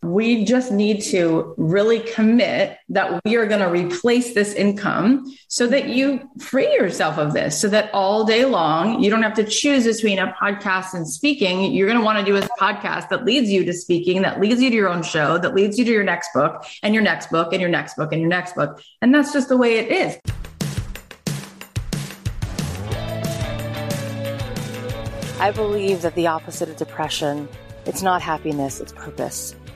We just need to really commit that we are going to replace this income so that you free yourself of this, so that all day long, you don't have to choose between a podcast and speaking. You're going to want to do a podcast that leads you to speaking, that leads you to your own show, that leads you to your next book and your next book and your next book and your next book. And that's just the way it is. I believe that the opposite of depression, it's not happiness, it's purpose.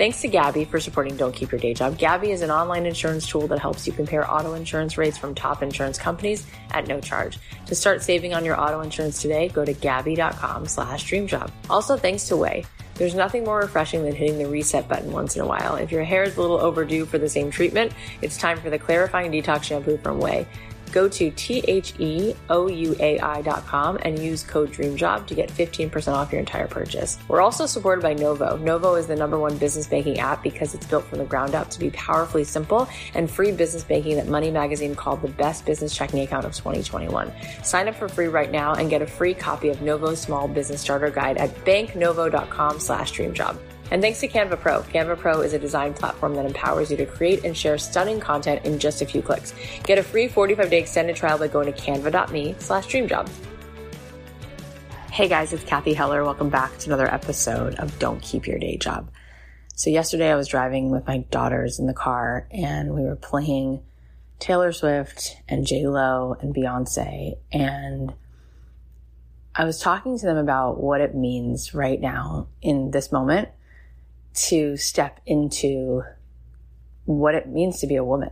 Thanks to Gabi for supporting Don't Keep Your Day Job. Gabi is an online insurance tool that helps you compare auto insurance rates from top insurance companies at no charge. To start saving on your auto insurance today, go to gabi.com slash dreamjob. Also, thanks to Ouai. There's nothing more refreshing than hitting the reset button once in a while. If your hair is a little overdue for the same treatment, it's time for the clarifying detox shampoo from Ouai go to T-H-E-O-U-A-I.com and use code DREAMJOB to get 15% off your entire purchase. We're also supported by Novo. Novo is the number one business banking app because it's built from the ground up to be powerfully simple and free business banking that Money Magazine called the best business checking account of 2021. Sign up for free right now and get a free copy of Novo's Small Business Starter Guide at banknovo.com slash dreamjob. And thanks to Canva Pro. Canva Pro is a design platform that empowers you to create and share stunning content in just a few clicks. Get a free 45 day extended trial by going to canva.me slash dreamjob. Hey guys, it's Cathy Heller. Welcome back to another episode of Don't Keep Your Day Job. So yesterday I was driving with my daughters in the car and we were playing Taylor Swift and J Lo and Beyonce, and I was talking to them about what it means right now in this moment to step into what it means to be a woman.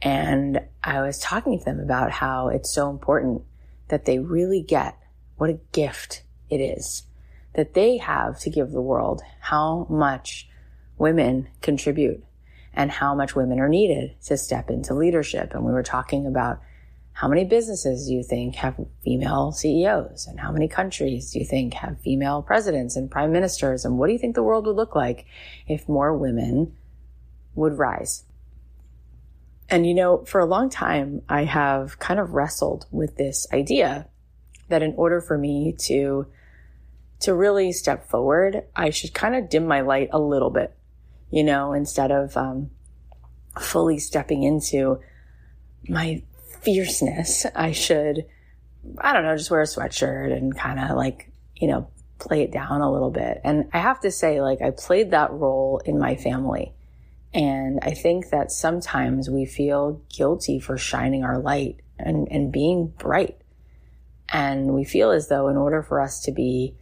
And I was talking to them about how it's so important that they really get what a gift it is that they have to give the world, how much women contribute and how much women are needed to step into leadership. And we were talking about how many businesses do you think have female CEOs and how many countries do you think have female presidents and prime ministers? And what do you think the world would look like if more women would rise? And you know, for a long time, I have kind of wrestled with this idea that in order for me to to really step forward, I should kind of dim my light a little bit, you know, instead of um, fully stepping into my fierceness. I should, I don't know, just wear a sweatshirt and kind of like, you know, play it down a little bit. And I have to say, like, I played that role in my family. And I think that sometimes we feel guilty for shining our light and, and being bright. And we feel as though in order for us to be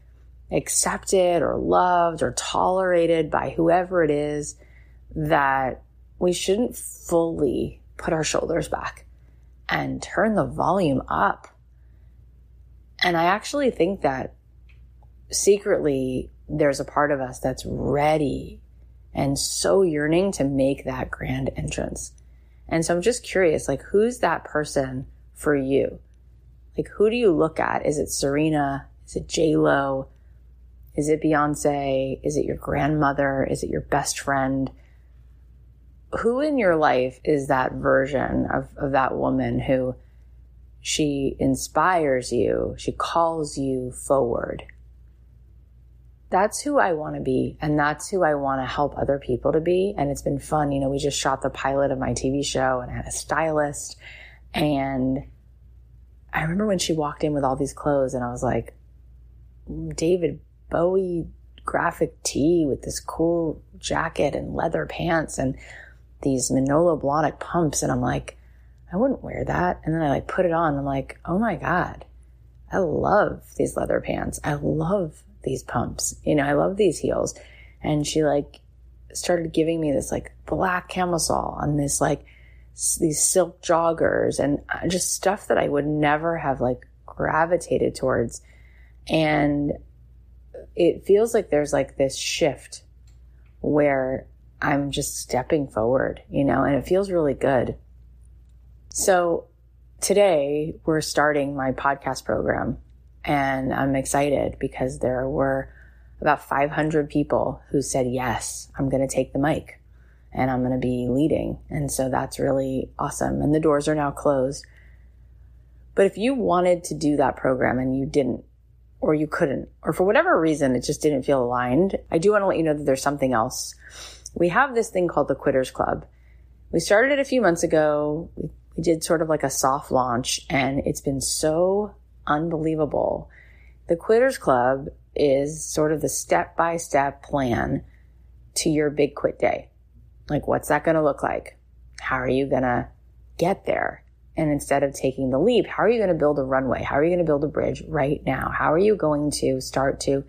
accepted or loved or tolerated by whoever it is, that we shouldn't fully put our shoulders back and turn the volume up. And I actually think that secretly there's a part of us that's ready and so yearning to make that grand entrance. And so I'm just curious, like, who's that person for you? Like, who do you look at? Is it Serena? Is it J Lo? Is it Beyonce? Is it your grandmother? Is it your best friend? Who in your life is that version of, of that woman who she inspires you? She calls you forward. That's who I want to be. And that's who I want to help other people to be. And it's been fun. You know, we just shot the pilot of my TV show and I had a stylist. And I remember when she walked in with all these clothes and I was like, David Bowie graphic tee with this cool jacket and leather pants and these Manolo Blahnik pumps. And I'm like, I wouldn't wear that. And then I like put it on. I'm like, oh my God, I love these leather pants. I love these pumps. You know, I love these heels. And she like started giving me this like black camisole on this like these silk joggers and uh, just stuff that I would never have like gravitated towards. And it feels like there's like this shift where I'm just stepping forward, you know, and it feels really good. So today we're starting my podcast program and I'm excited because there were about 500 people who said, yes, I'm going to take the mic and I'm going to be leading. And so that's really awesome. And the doors are now closed. But if you wanted to do that program and you didn't, or you couldn't, or for whatever reason, it just didn't feel aligned, I do want to let you know that there's something else. We have this thing called the Quitters Club. We started it a few months ago. We, did sort of like a soft launch and it's been so unbelievable. The Quitters Club is sort of the step by step plan to your big quit day. Like, what's that going to look like? How are you going to get there? And instead of taking the leap, how are you going to build a runway? How are you going to build a bridge right now? How are you going to start to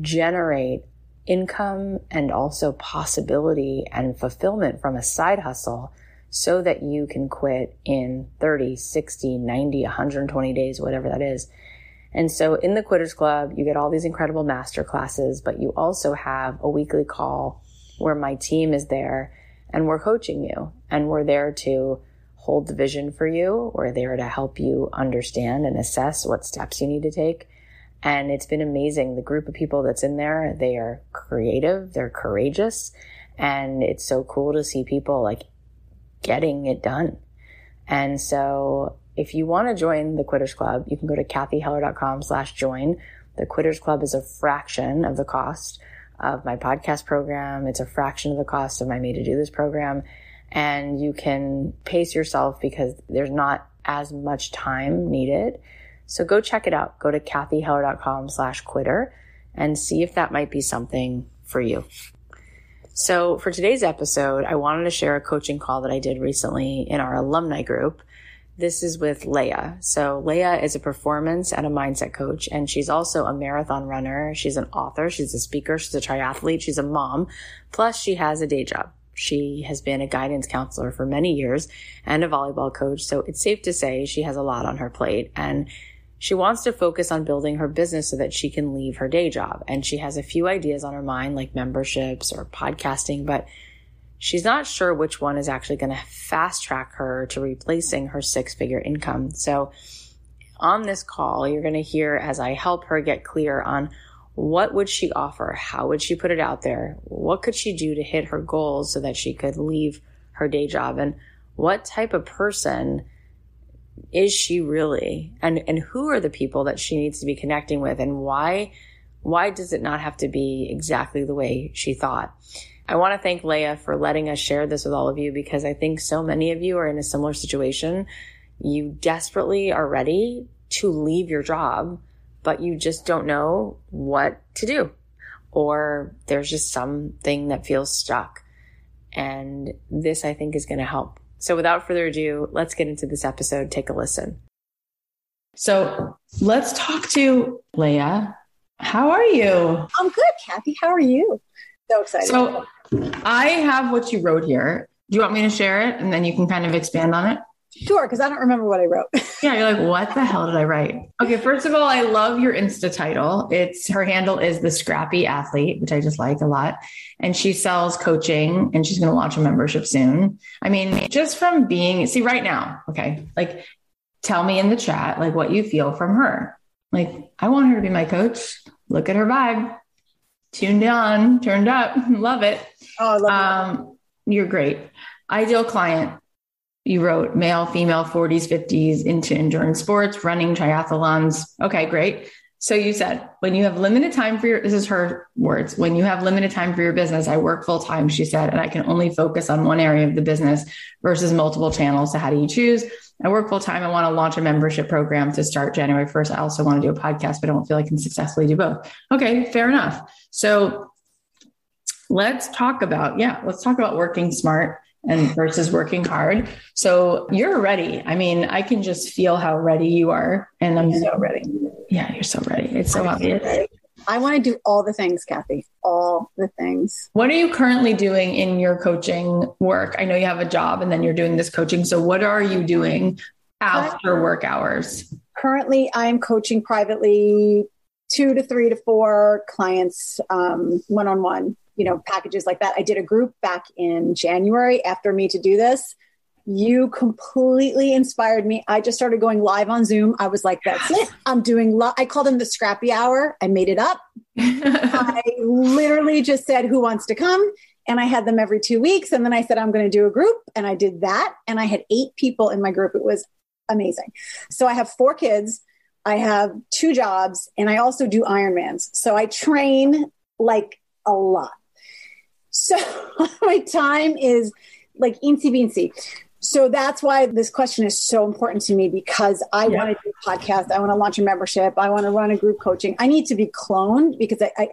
generate income and also possibility and fulfillment from a side hustle so that you can quit in 30, 60, 90, 120 days, whatever that is. And so in the Quitters Club, you get all these incredible master classes, but you also have a weekly call where my team is there and we're coaching you and we're there to hold the vision for you. We're there to help you understand and assess what steps you need to take. And it's been amazing. The group of people that's in there, they are creative, they're courageous, and it's so cool to see people like getting it done. And so if you want to join the Quitters Club, you can go to cathyheller.com slash join. The Quitters Club is a fraction of the cost of my podcast program. It's a fraction of the cost of my Made to Do This program and you can pace yourself because there's not as much time needed. So go check it out. Go to cathyheller.com slash quitter and see if that might be something for you. So, for today's episode, I wanted to share a coaching call that I did recently in our alumni group. This is with Leah. So, Leah is a performance and a mindset coach, and she's also a marathon runner. She's an author, she's a speaker, she's a triathlete, she's a mom, plus, she has a day job. She has been a guidance counselor for many years and a volleyball coach. So, it's safe to say she has a lot on her plate. And she wants to focus on building her business so that she can leave her day job. And she has a few ideas on her mind, like memberships or podcasting, but she's not sure which one is actually going to fast track her to replacing her six figure income. So on this call, you're going to hear as I help her get clear on what would she offer? How would she put it out there? What could she do to hit her goals so that she could leave her day job? And what type of person is she really? And, and who are the people that she needs to be connecting with? And why, why does it not have to be exactly the way she thought? I want to thank Leah for letting us share this with all of you because I think so many of you are in a similar situation. You desperately are ready to leave your job, but you just don't know what to do. Or there's just something that feels stuck. And this, I think, is going to help so without further ado, let's get into this episode. Take a listen. So let's talk to Leah. How are you? I'm good, Cathy. How are you? So excited. So I have what you wrote here. Do you want me to share it and then you can kind of expand on it? Sure, because I don't remember what I wrote. yeah, you're like, what the hell did I write? Okay, first of all, I love your Insta title. It's her handle is the Scrappy Athlete, which I just like a lot. And she sells coaching and she's going to launch a membership soon. I mean, just from being, see, right now, okay, like tell me in the chat, like what you feel from her. Like, I want her to be my coach. Look at her vibe. Tuned on, turned up, love it. Oh, I love um, You're great. Ideal client you wrote male, female, 40s, 50s into endurance sports, running, triathlons. Okay, great. So you said when you have limited time for your, this is her words, when you have limited time for your business, I work full time, she said, and I can only focus on one area of the business versus multiple channels. So how do you choose? I work full time. I want to launch a membership program to start January 1st. I also want to do a podcast, but I don't feel I can successfully do both. Okay, fair enough. So let's talk about, yeah, let's talk about working smart and versus working hard. So you're ready. I mean, I can just feel how ready you are. And I'm so ready. Yeah, you're so ready. It's so obvious. I want to do all the things, Cathy, all the things. What are you currently doing in your coaching work? I know you have a job and then you're doing this coaching. So what are you doing after work hours? Currently, I'm coaching privately two to three to four clients one on one you know, packages like that. I did a group back in January after me to do this. You completely inspired me. I just started going live on Zoom. I was like, that's it. I'm doing, lo-. I called them the scrappy hour. I made it up. I literally just said, who wants to come? And I had them every two weeks. And then I said, I'm going to do a group. And I did that. And I had eight people in my group. It was amazing. So I have four kids. I have two jobs and I also do Ironmans. So I train like a lot. So my time is like eensy beensy. So that's why this question is so important to me because I yeah. want to do a podcast. I want to launch a membership. I want to run a group coaching. I need to be cloned because I, I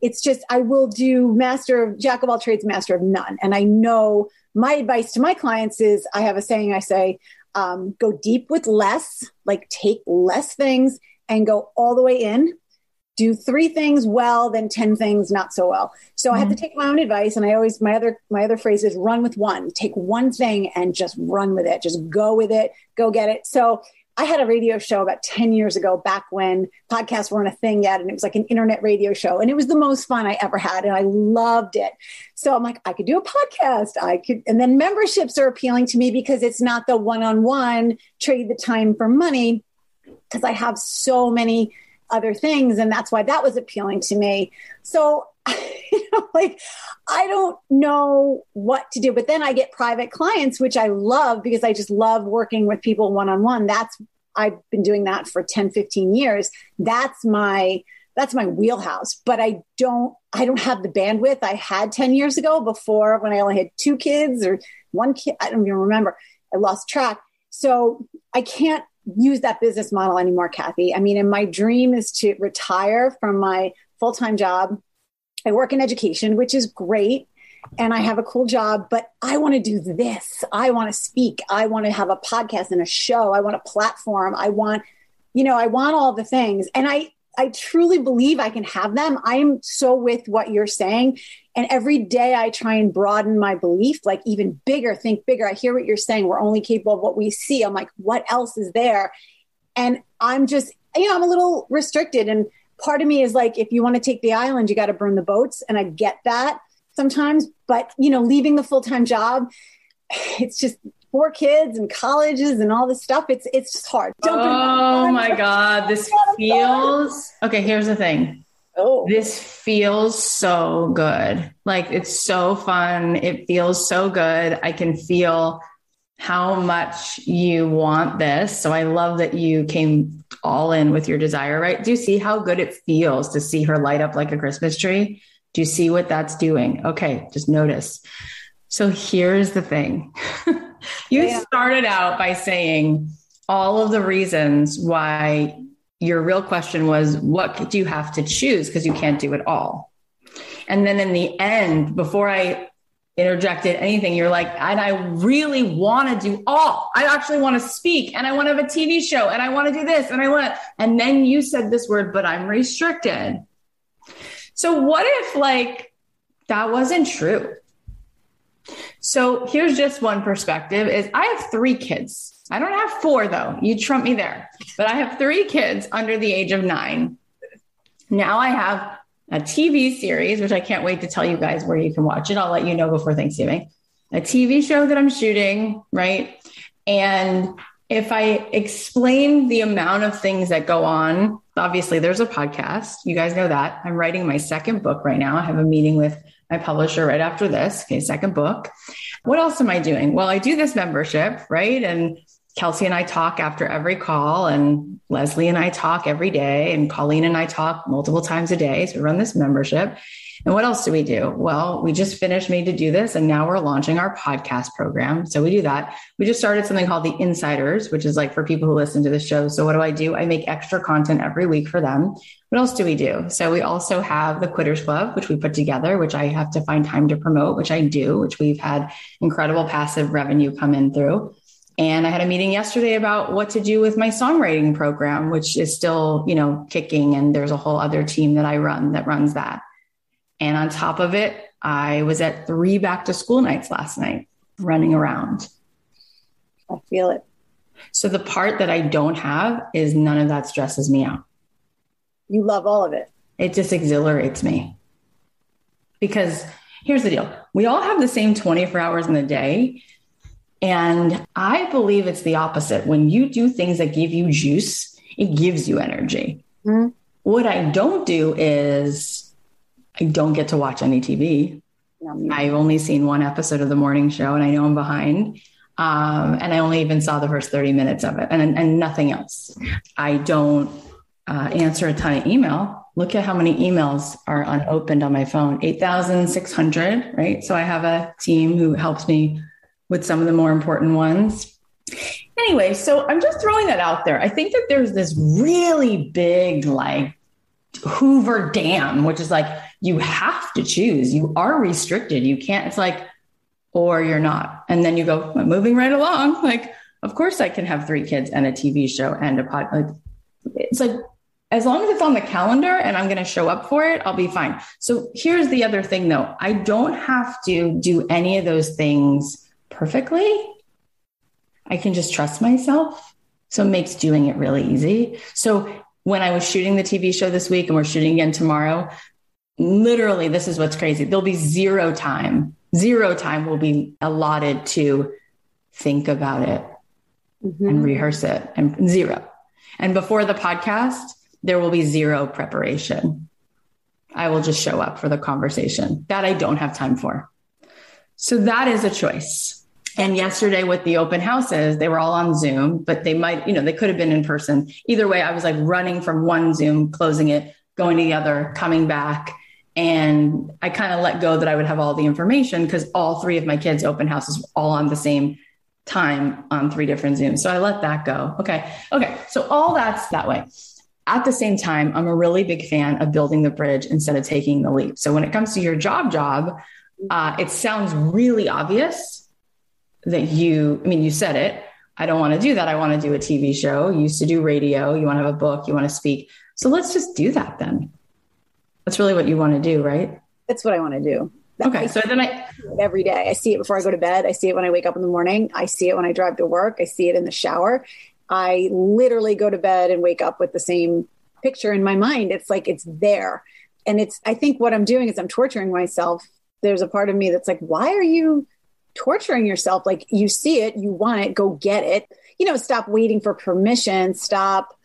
it's just I will do master of jack of all trades, master of none. And I know my advice to my clients is I have a saying I say, um, go deep with less, like take less things and go all the way in do three things well, then 10 things not so well. So mm-hmm. I have to take my own advice. And I always, my other, my other phrase is run with one, take one thing and just run with it. Just go with it, go get it. So I had a radio show about 10 years ago, back when podcasts weren't a thing yet. And it was like an internet radio show. And it was the most fun I ever had. And I loved it. So I'm like, I could do a podcast. I could, and then memberships are appealing to me because it's not the one on one trade the time for money. Because I have so many other things. And that's why that was appealing to me. So, you know, like, I don't know what to do. But then I get private clients, which I love because I just love working with people one on one. That's, I've been doing that for 10, 15 years. That's my, that's my wheelhouse but i don't i don't have the bandwidth i had 10 years ago before when i only had two kids or one kid i don't even remember i lost track so i can't use that business model anymore, Cathy. I mean, and my dream is to retire from my full time job. I work in education, which is great. and I have a cool job, but I want to do this. I want to speak. I want to have a podcast and a show. I want a platform. I want, you know, I want all the things. And I, I truly believe I can have them. I'm so with what you're saying. And every day I try and broaden my belief, like even bigger, think bigger. I hear what you're saying. We're only capable of what we see. I'm like, what else is there? And I'm just, you know, I'm a little restricted. And part of me is like, if you want to take the island, you got to burn the boats. And I get that sometimes, but, you know, leaving the full time job, it's just four kids and colleges and all this stuff. It's it's just hard. oh my god, this feels okay. Here's the thing. Oh. This feels so good. Like it's so fun. It feels so good. I can feel how much you want this. So I love that you came all in with your desire, right? Do you see how good it feels to see her light up like a Christmas tree? Do you see what that's doing? Okay, just notice. So here's the thing. you yeah. started out by saying all of the reasons why your real question was what do you have to choose because you can't do it all. And then in the end, before I interjected anything, you're like, and I really want to do all. I actually want to speak and I want to have a TV show and I want to do this and I want to. And then you said this word, but I'm restricted. So what if like that wasn't true? So here's just one perspective is I have three kids. I don't have four though. You trump me there. But I have three kids under the age of 9. Now I have a TV series which I can't wait to tell you guys where you can watch it. I'll let you know before Thanksgiving. A TV show that I'm shooting, right? And if I explain the amount of things that go on, obviously there's a podcast. You guys know that. I'm writing my second book right now. I have a meeting with my publisher right after this. Okay, second book. What else am I doing? Well, I do this membership, right? And Kelsey and I talk after every call, and Leslie and I talk every day, and Colleen and I talk multiple times a day. So we run this membership. And what else do we do? Well, we just finished Made to Do This, and now we're launching our podcast program. So we do that. We just started something called the Insiders, which is like for people who listen to the show. So what do I do? I make extra content every week for them. What else do we do? So we also have the Quitters Club, which we put together, which I have to find time to promote, which I do, which we've had incredible passive revenue come in through. And I had a meeting yesterday about what to do with my songwriting program, which is still, you know, kicking. And there's a whole other team that I run that runs that. And on top of it, I was at three back to school nights last night running around. I feel it. So the part that I don't have is none of that stresses me out. You love all of it. It just exhilarates me. Because here's the deal we all have the same 24 hours in the day. And I believe it's the opposite. When you do things that give you juice, it gives you energy. Mm-hmm. What I don't do is I don't get to watch any TV. I've only seen one episode of the morning show and I know I'm behind. Um, and I only even saw the first 30 minutes of it and, and nothing else. I don't uh, answer a ton of email. Look at how many emails are unopened on my phone 8,600, right? So I have a team who helps me with some of the more important ones. Anyway, so I'm just throwing that out there. I think that there's this really big, like, Hoover Dam, which is like you have to choose. You are restricted. You can't, it's like, or you're not. And then you go, I'm moving right along. Like, of course I can have three kids and a TV show and a pod. Like, it's like, as long as it's on the calendar and I'm going to show up for it, I'll be fine. So here's the other thing though. I don't have to do any of those things perfectly. I can just trust myself. So it makes doing it really easy. So when I was shooting the TV show this week and we're shooting again tomorrow, literally, this is what's crazy. There'll be zero time, zero time will be allotted to think about it mm-hmm. and rehearse it and zero. And before the podcast, there will be zero preparation. I will just show up for the conversation that I don't have time for. So that is a choice. And yesterday with the open houses, they were all on Zoom, but they might, you know, they could have been in person. Either way, I was like running from one Zoom, closing it, going to the other, coming back. And I kind of let go that I would have all the information because all three of my kids' open houses all on the same time on three different Zooms. So I let that go. Okay. Okay. So all that's that way. At the same time, I'm a really big fan of building the bridge instead of taking the leap. So when it comes to your job job, uh, it sounds really obvious that you, I mean, you said it. I don't want to do that. I want to do a TV show. You used to do radio. You want to have a book. You want to speak. So let's just do that then. That's really what you want to do, right? That's what I want to do. Okay. So then I every day. I see it before I go to bed. I see it when I wake up in the morning. I see it when I drive to work. I see it in the shower. I literally go to bed and wake up with the same picture in my mind. It's like it's there. And it's I think what I'm doing is I'm torturing myself. There's a part of me that's like, why are you torturing yourself? Like you see it, you want it, go get it. You know, stop waiting for permission, stop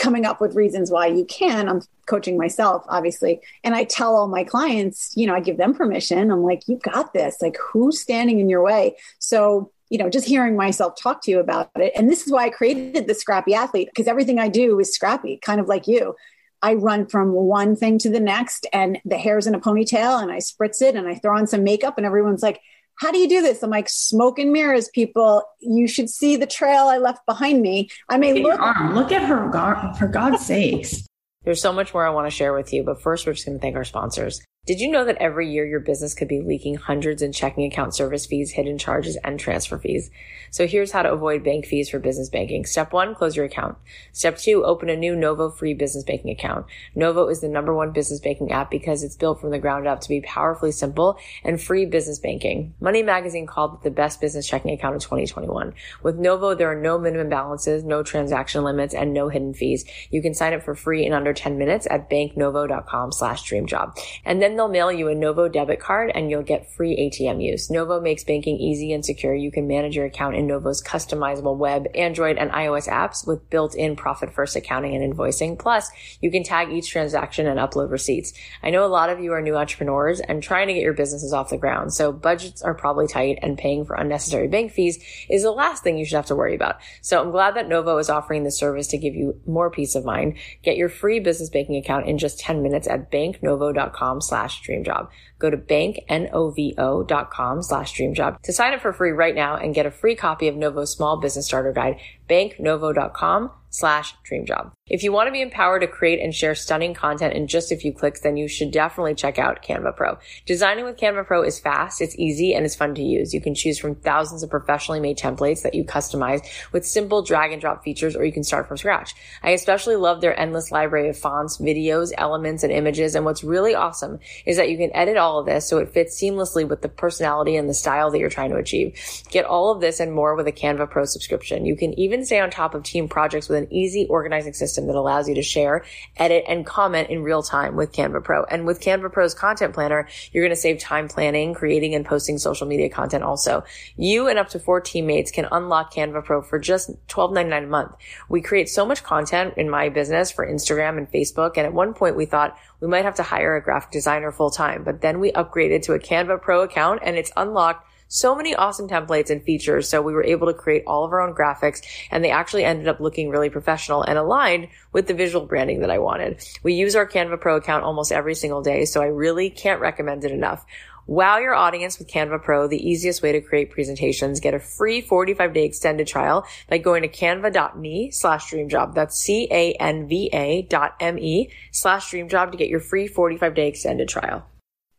coming up with reasons why you can. I'm coaching myself, obviously. And I tell all my clients, you know, I give them permission. I'm like, you got this. Like, who's standing in your way? So, you know, just hearing myself talk to you about it. And this is why I created the scrappy athlete, because everything I do is scrappy, kind of like you. I run from one thing to the next, and the hair's in a ponytail, and I spritz it and I throw on some makeup, and everyone's like, how do you do this? I'm like, smoke and mirrors, people. You should see the trail I left behind me. I may look, look, look at her, for God's sakes. There's so much more I want to share with you, but first we're just going to thank our sponsors. Did you know that every year your business could be leaking hundreds in checking account service fees, hidden charges, and transfer fees? So here's how to avoid bank fees for business banking. Step one, close your account. Step two, open a new Novo free business banking account. Novo is the number one business banking app because it's built from the ground up to be powerfully simple and free business banking. Money Magazine called it the best business checking account of 2021. With Novo, there are no minimum balances, no transaction limits, and no hidden fees. You can sign up for free in under 10 minutes at banknovo.com slash dreamjob. And then then they'll mail you a Novo debit card and you'll get free ATM use. Novo makes banking easy and secure. You can manage your account in Novo's customizable web, Android, and iOS apps with built-in profit first accounting and invoicing. Plus, you can tag each transaction and upload receipts. I know a lot of you are new entrepreneurs and trying to get your businesses off the ground. So budgets are probably tight and paying for unnecessary bank fees is the last thing you should have to worry about. So I'm glad that Novo is offering this service to give you more peace of mind. Get your free business banking account in just 10 minutes at banknovo.com slash slash dreamjob. Go to banknovo.com slash dreamjob to sign up for free right now and get a free copy of Novo's small business starter guide, banknovo.com slash dreamjob. If you want to be empowered to create and share stunning content in just a few clicks, then you should definitely check out Canva Pro. Designing with Canva Pro is fast, it's easy, and it's fun to use. You can choose from thousands of professionally made templates that you customize with simple drag and drop features, or you can start from scratch. I especially love their endless library of fonts, videos, elements, and images. And what's really awesome is that you can edit all of this so it fits seamlessly with the personality and the style that you're trying to achieve. Get all of this and more with a Canva Pro subscription. You can even stay on top of team projects with an easy organizing system that allows you to share, edit, and comment in real time with Canva Pro. And with Canva Pro's content planner, you're going to save time planning, creating, and posting social media content also. You and up to four teammates can unlock Canva Pro for just $12.99 a month. We create so much content in my business for Instagram and Facebook. And at one point we thought we might have to hire a graphic designer full time, but then we upgraded to a Canva Pro account and it's unlocked so many awesome templates and features. So we were able to create all of our own graphics and they actually ended up looking really professional and aligned with the visual branding that I wanted. We use our Canva Pro account almost every single day. So I really can't recommend it enough. Wow your audience with Canva Pro, the easiest way to create presentations. Get a free 45 day extended trial by going to canva.me slash dreamjob. That's C-A-N-V-A dot M-E slash dreamjob to get your free 45 day extended trial.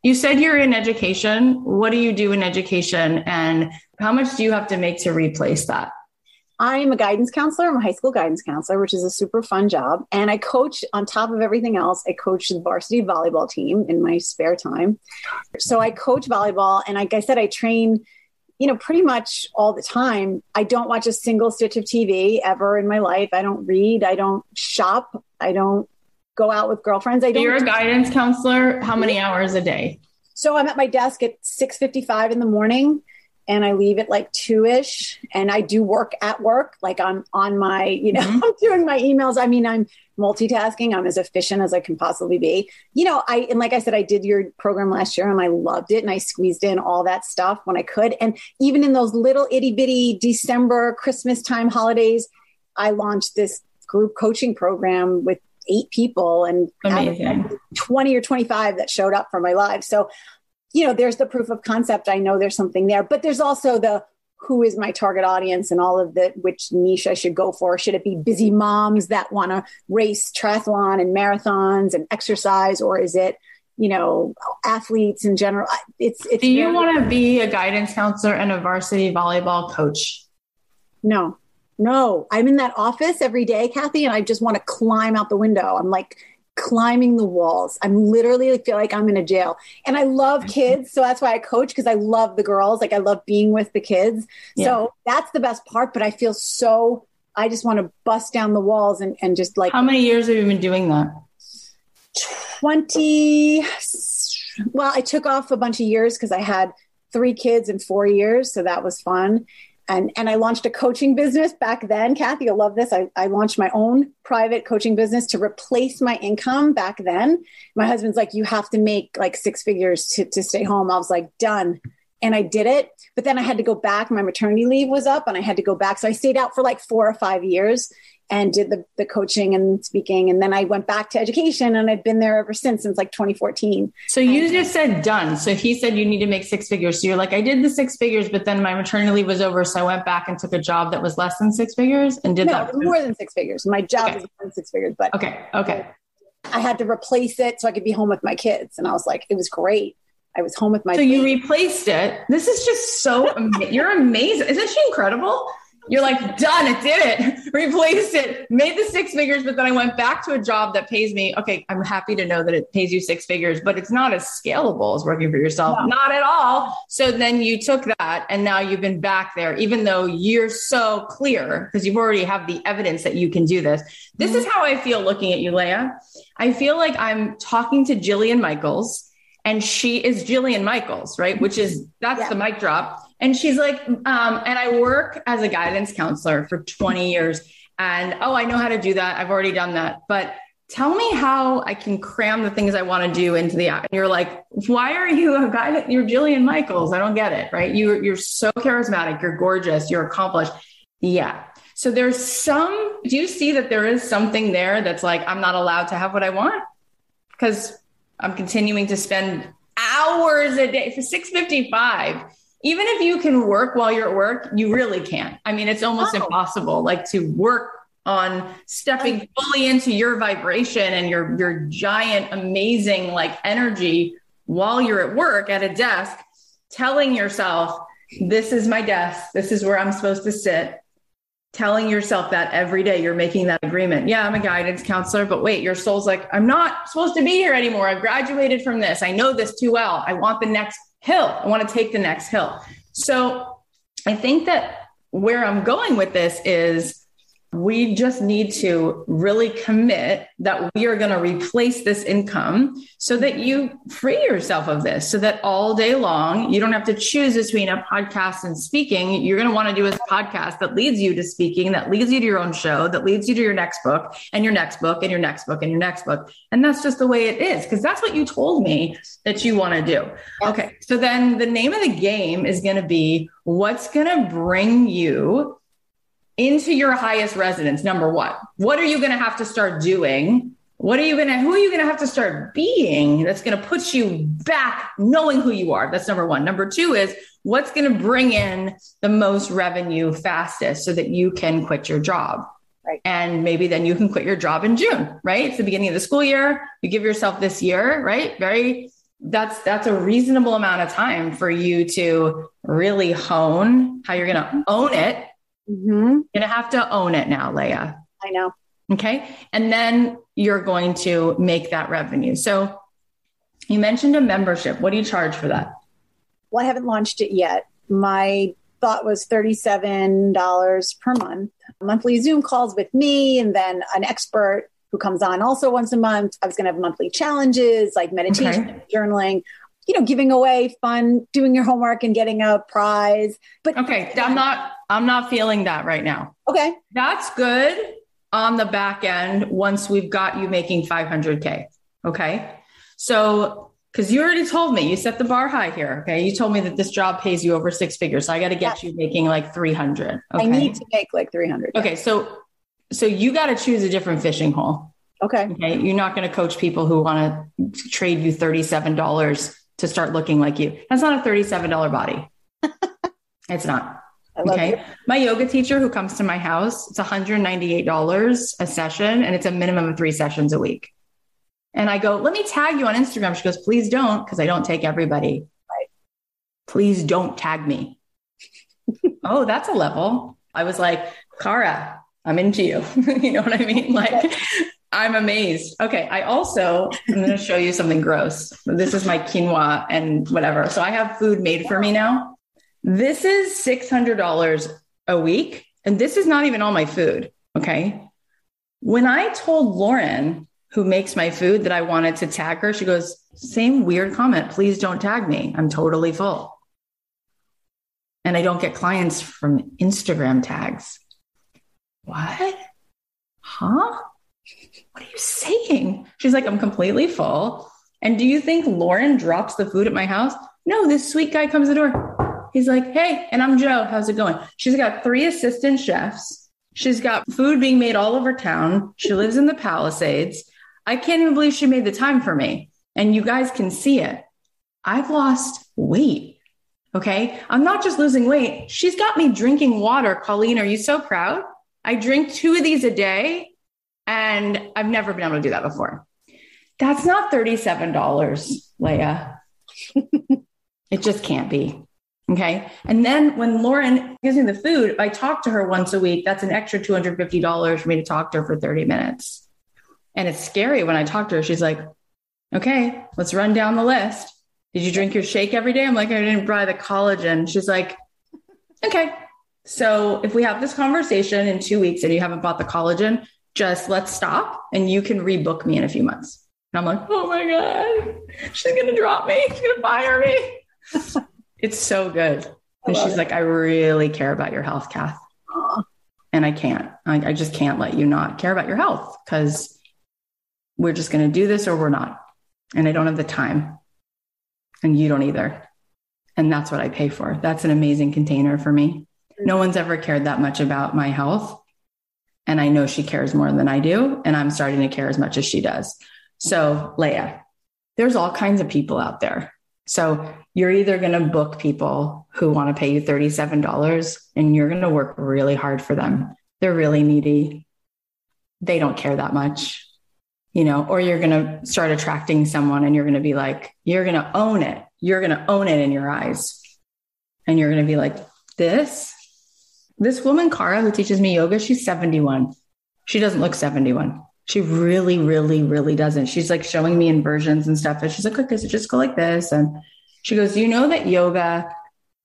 You said you're in education. What do you do in education and how much do you have to make to replace that? I'm a guidance counselor. I'm a high school guidance counselor, which is a super fun job. And I coach on top of everything else. I coach the varsity volleyball team in my spare time. So I coach volleyball. And like I said, I train, you know, pretty much all the time. I don't watch a single stitch of TV ever in my life. I don't read. I don't shop. I don't go out with girlfriends. I don't. You're a guidance counselor. How many hours a day? So I'm at my desk at 6:55 in the morning and I leave at like two ish. And I do work at work, like I'm on my, you know, mm-hmm. I'm doing my emails. I mean, I'm multitasking. I'm as efficient as I can possibly be. You know, I, and like I said, I did your program last year and I loved it. And I squeezed in all that stuff when I could. And even in those little itty bitty December, Christmas time holidays, I launched this group coaching program with eight people and 20 or 25 that showed up for my live. So, you know, there's the proof of concept. I know there's something there, but there's also the who is my target audience and all of the which niche I should go for. Should it be busy moms that want to race triathlon and marathons and exercise, or is it you know, athletes in general. It's, it's Do you want to be a guidance counselor and a varsity volleyball coach? No, no. I'm in that office every day, Cathy, and I just want to climb out the window. I'm like climbing the walls. I'm literally feel like I'm in a jail. And I love mm-hmm. kids. So that's why I coach because I love the girls. Like I love being with the kids. Yeah. So that's the best part. But I feel so, I just want to bust down the walls and, and just like. How many years have you been doing that? 20 well i took off a bunch of years because i had three kids in four years so that was fun and and i launched a coaching business back then cathy you'll love this I, I launched my own private coaching business to replace my income back then my husband's like you have to make like six figures to, to stay home i was like done and I did it. But then I had to go back. My maternity leave was up and I had to go back. So I stayed out for like four or five years and did the, the coaching and speaking. And then I went back to education and I've been there ever since, since like 2014. So you and, just said done. So he said you need to make six figures. So you're like, I did the six figures, but then my maternity leave was over. So I went back and took a job that was less than six figures and did no, that. more than six figures. My job okay. is more than six figures, but okay. Okay. I had to replace it so I could be home with my kids. And I was like, it was great. I was home with my. So you replaced it. This is just so. Ama- you're amazing. Isn't she incredible? You're like, done, it did it, replaced it, made the six figures, but then I went back to a job that pays me. Okay, I'm happy to know that it pays you six figures, but it's not as scalable as working for yourself. No. Not at all. So then you took that and now you've been back there, even though you're so clear because you've already have the evidence that you can do this. This is how I feel looking at you, Leah. I feel like I'm talking to Jillian Michaels and she is Jillian Michaels, right? Which is that's yeah. the mic drop. And she's like, um, and I work as a guidance counselor for 20 years. And oh, I know how to do that. I've already done that. But tell me how I can cram the things I want to do into the app. And you're like, why are you a guy that you're Jillian Michaels? I don't get it, right? You, you're so charismatic. You're gorgeous. You're accomplished. Yeah. So there's some, do you see that there is something there that's like, I'm not allowed to have what I want? Because I'm continuing to spend hours a day for 655. Even if you can work while you're at work, you really can't. I mean, it's almost oh. impossible like to work on stepping fully into your vibration and your your giant amazing like energy while you're at work at a desk telling yourself this is my desk this is where i'm supposed to sit telling yourself that every day you're making that agreement. Yeah, I'm a guidance counselor, but wait, your soul's like, I'm not supposed to be here anymore. I've graduated from this. I know this too well. I want the next hill. I want to take the next hill. So I think that where I'm going with this is we just need to really commit that we are going to replace this income so that you free yourself of this so that all day long you don't have to choose between a podcast and speaking. You're going to want to do a podcast that leads you to speaking that leads you to your own show that leads you to your next book and your next book and your next book and your next book. And that's just the way it is because that's what you told me that you want to do okay so then the name of the game is going to be what's going to bring you into your highest residence number one. What are you going to have to start doing? What are you going to who are you going to have to start being that's going to put you back knowing who you are? That's number one. Number two is what's going to bring in the most revenue fastest so that you can quit your job? Right. And maybe then you can quit your job in june right? It's the beginning of the school year. You give yourself this year right? Very that's that's a reasonable amount of time for you to really hone how you're going to own it Mm-hmm. You're going to have to own it now, Leah. I know. Okay. And then you're going to make that revenue. So you mentioned a membership. What do you charge for that? Well, I haven't launched it yet. My thought was $37 per month. Monthly Zoom calls with me and then an expert who comes on also once a month. I was going to have monthly challenges like meditation, okay. journaling, you know, giving away fun, doing your homework and getting a prize. But okay, I'm not I'm not feeling that right now. Okay. That's good on the back end once we've got you making 500k. Okay. So because you already told me you set the bar high here. Okay. You told me that this job pays you over six figures. So I got to get yes. you making like 300. Okay? I need to make like 300. Okay. So, so you got to choose a different fishing hole. Okay. Okay. You're not going to coach people who want to trade you $37 to start looking like you. That's not a $37 body. it's not. Okay. You. My yoga teacher who comes to my house, it's $198 a session and it's a minimum of three sessions a week. And I go, let me tag you on Instagram. She goes, please don't, because I don't take everybody. Right. Please don't tag me. oh, that's a level. I was like, Cara, I'm into you. you know what I mean? Like, I'm amazed. Okay. I also, I'm going to show you something gross. This is my quinoa and whatever. So I have food made for me now. This is $600 a week. And this is not even all my food. Okay. When I told Lauren, who makes my food, that I wanted to tag her, she goes, Same weird comment. Please don't tag me. I'm totally full. And I don't get clients from Instagram tags. What? Huh? What are you saying? She's like, I'm completely full. And do you think Lauren drops the food at my house? No, this sweet guy comes to the door. He's like, Hey, and I'm Joe. How's it going? She's got three assistant chefs. She's got food being made all over town. She lives in the Palisades. I can't even believe she made the time for me. And you guys can see it. I've lost weight. Okay. I'm not just losing weight. She's got me drinking water. Colleen, are you so proud? I drink two of these a day and I've never been able to do that before. That's not $37, Leah. it just can't be. Okay. And then when Lauren gives me the food, I talk to her once a week. That's an extra $250 for me to talk to her for 30 minutes. And it's scary when I talk to her. She's like, okay, let's run down the list. Did you drink your shake every day? I'm like, I didn't buy the collagen. She's like, okay. So if we have this conversation in two weeks and you haven't bought the collagen, just let's stop and you can rebook me in a few months. And I'm like, oh my God, she's going to drop me. She's going to fire me. it's so good. And she's it. like, I really care about your health, Cath. Aww. And I can't, I, I just can't let you not care about your health because we're just going to do this or we're not. And I don't have the time. And you don't either. And that's what I pay for. That's an amazing container for me. No one's ever cared that much about my health. And I know she cares more than I do. And I'm starting to care as much as she does. So, Leah, there's all kinds of people out there. So, you're either going to book people who want to pay you $37 and you're going to work really hard for them. They're really needy. They don't care that much you know, or you're going to start attracting someone and you're going to be like, you're going to own it. You're going to own it in your eyes. And you're going to be like, this, this woman, Cara, who teaches me yoga, she's 71. She doesn't look 71. She really, really, really doesn't. She's like showing me inversions and stuff. And she's like, okay, so just go like this. And she goes, you know that yoga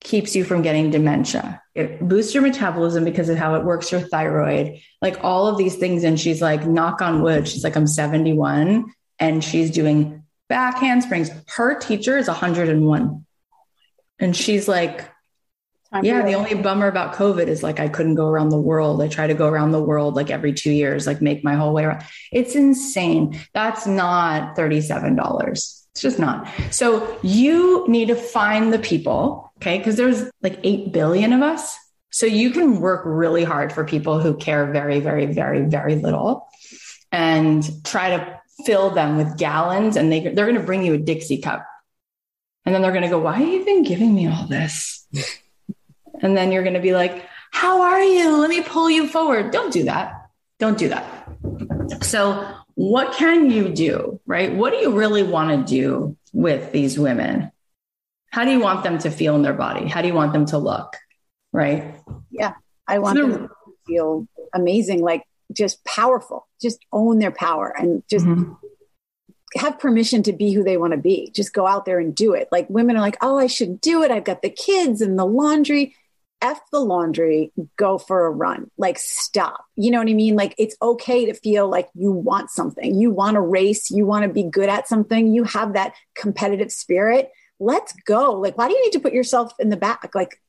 keeps you from getting dementia. It boosts your metabolism because of how it works your thyroid, like all of these things. And she's like, knock on wood. She's like, I'm 71 and she's doing back handsprings. Her teacher is 101. And she's like, yeah, the only bummer about COVID is like I couldn't go around the world. I try to go around the world like every two years, like make my whole way around. It's insane. That's not $37. It's just not. So you need to find the people Okay. Cause there's like 8 billion of us. So you can work really hard for people who care very, very, very, very little and try to fill them with gallons and they, they're going to bring you a Dixie cup. And then they're going to go, why are you even giving me all this? and then you're going to be like, how are you? Let me pull you forward. Don't do that. Don't do that. So what can you do? Right? What do you really want to do with these women? how do you want them to feel in their body? How do you want them to look? Right. Yeah. I want so them to feel amazing, like just powerful, just own their power and just mm-hmm. have permission to be who they want to be. Just go out there and do it. Like women are like, oh, I should do it. I've got the kids and the laundry. F the laundry, go for a run. Like, stop. You know what I mean? Like, it's okay to feel like you want something. You want to race. You want to be good at something. You have that competitive spirit let's go. Like, why do you need to put yourself in the back? Like,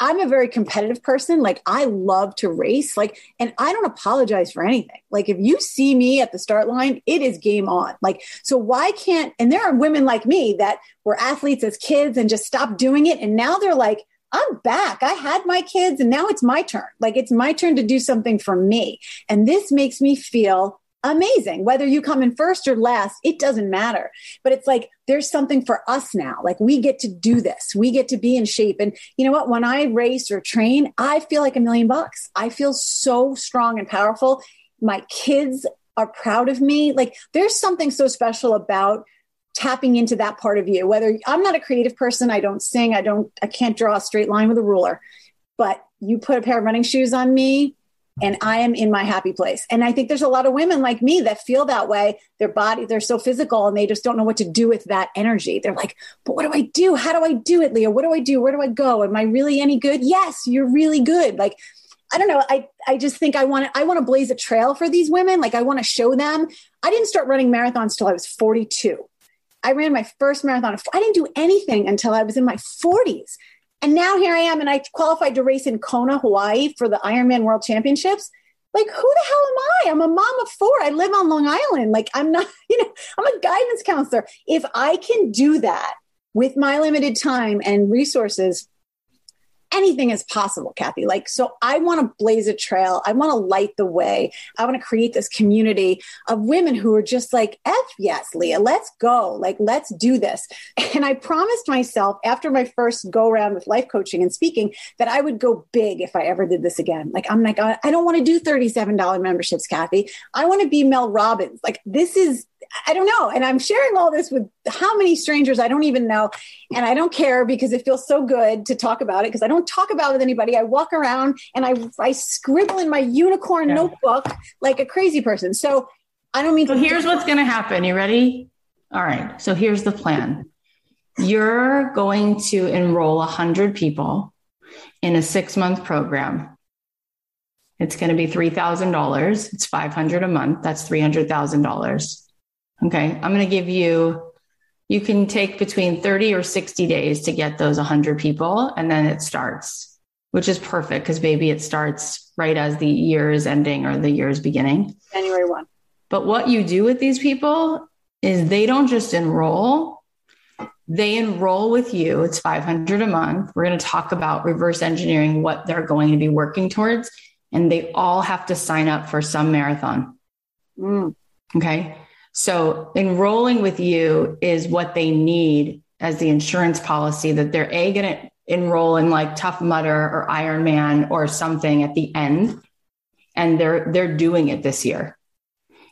I'm a very competitive person. Like, I love to race. Like, and I don't apologize for anything. Like, if you see me at the start line, it is game on. Like, so why can't, and there are women like me that were athletes as kids and just stopped doing it. And now they're like, I'm back. I had my kids and now it's my turn. Like, it's my turn to do something for me. And this makes me feel amazing. Whether you come in first or last, it doesn't matter. But it's like there's something for us now. Like we get to do this. We get to be in shape. And you know what? When I race or train, I feel like a million bucks. I feel so strong and powerful. My kids are proud of me. Like there's something so special about tapping into that part of you. Whether I'm not a creative person, I don't sing, I don't, I can't draw a straight line with a ruler, but you put a pair of running shoes on me and I am in my happy place. And I think there's a lot of women like me that feel that way. Their body, they're so physical and they just don't know what to do with that energy. They're like, but what do I do? How do I do it, Leah? What do I do? Where do I go? Am I really any good? Yes, you're really good. Like, I don't know. I, I just think I want to, I want to blaze a trail for these women. Like I want to show them. I didn't start running marathons till I was 42. I ran my first marathon. I didn't do anything until I was in my 40s. And now here I am, and I qualified to race in Kona, Hawaii for the Ironman World Championships. Like, who the hell am I? I'm a mom of four. I live on Long Island. Like, I'm not, you know, I'm a guidance counselor. If I can do that with my limited time and resources, anything is possible, Cathy. Like, so I want to blaze a trail. I want to light the way. I want to create this community of women who are just like, F yes, Leah, let's go. Like, let's do this. And I promised myself after my first go around with life coaching and speaking that I would go big if I ever did this again. Like, I'm like, I don't want to do $37 memberships, Cathy. I want to be Mel Robbins. Like, this is I don't know. And I'm sharing all this with how many strangers I don't even know. And I don't care because it feels so good to talk about it because I don't talk about it with anybody. I walk around and I, I scribble in my unicorn yeah. notebook like a crazy person. So I don't mean so. Here's what's going to happen. You ready? All right. So here's the plan you're going to enroll 100 people in a six month program. It's going to be $3,000. It's 500 a month. That's $300,000 Okay. I'm going to give you, you can take between 30 or 60 days to get those 100 people, and then it starts, which is perfect because maybe it starts right as the year is ending or the year is beginning. January 1. But what you do with these people is they don't just enroll, they enroll with you. It's 500 a month. We're going to talk about reverse engineering what they're going to be working towards, and they all have to sign up for some marathon. Mm. Okay. So enrolling with you is what they need as the insurance policy that they're a going to enroll in like Tough Mudder or Ironman or something at the end, and they're they're doing it this year.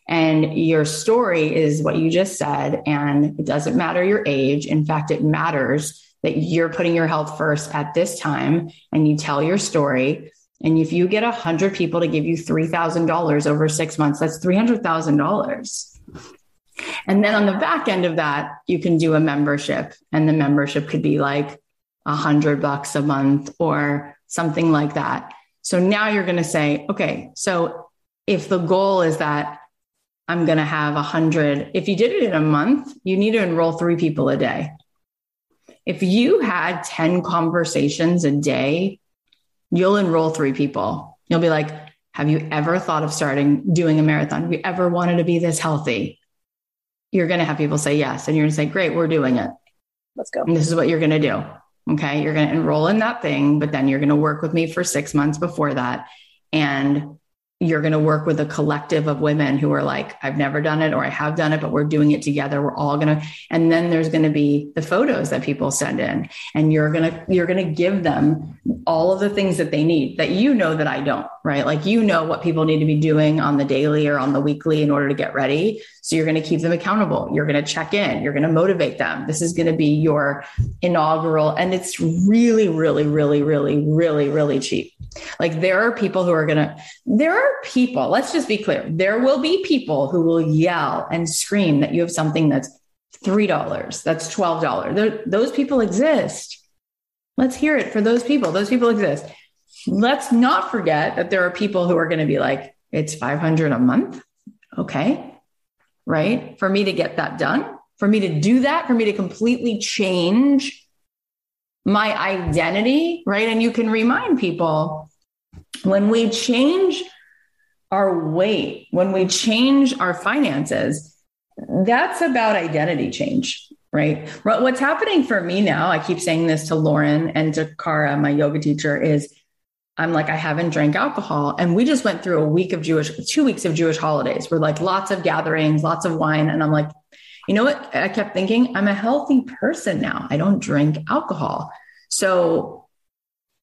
And your story is what you just said, and it doesn't matter your age. In fact, it matters that you're putting your health first at this time, and you tell your story. And if you get a hundred people to give you three thousand dollars over six months, that's three hundred thousand dollars and then on the back end of that, you can do a membership, and the membership could be like a hundred bucks a month or something like that. So now you're going to say, okay, so if the goal is that I'm going to have a hundred, if you did it in a month, you need to enroll three people a day. If you had 10 conversations a day, you'll enroll three people. You'll be like, have you ever thought of starting doing a marathon? Have you ever wanted to be this healthy? You're going to have people say yes. And you're going to say, great, we're doing it. Let's go. And this is what you're going to do. Okay. You're going to enroll in that thing, but then you're going to work with me for six months before that. And you're going to work with a collective of women who are like, I've never done it or I have done it, but we're doing it together. We're all going to, and then there's going to be the photos that people send in and you're going to, you're going to give them all of the things that they need that you know that I don't, right? Like, you know what people need to be doing on the daily or on the weekly in order to get ready. So you're going to keep them accountable. You're going to check in. You're going to motivate them. This is going to be your inaugural, and it's really, really, really, really, really, really cheap. Like there are people who are going to, there are people, let's just be clear. There will be people who will yell and scream that you have something that's $3, that's $12. There, those people exist. Let's hear it for those people. Those people exist. Let's not forget that there are people who are going to be like, it's 500 a month. Okay. Right. For me to get that done, for me to do that, for me to completely change my identity, right? And you can remind people when we change our weight, when we change our finances, that's about identity change, right? What's happening for me now, I keep saying this to Lauren and to Cara, my yoga teacher, is I'm like, I haven't drank alcohol. And we just went through a week of Jewish, two weeks of Jewish holidays. We're like lots of gatherings, lots of wine. And I'm like, you know what? I kept thinking, I'm a healthy person now. I don't drink alcohol. So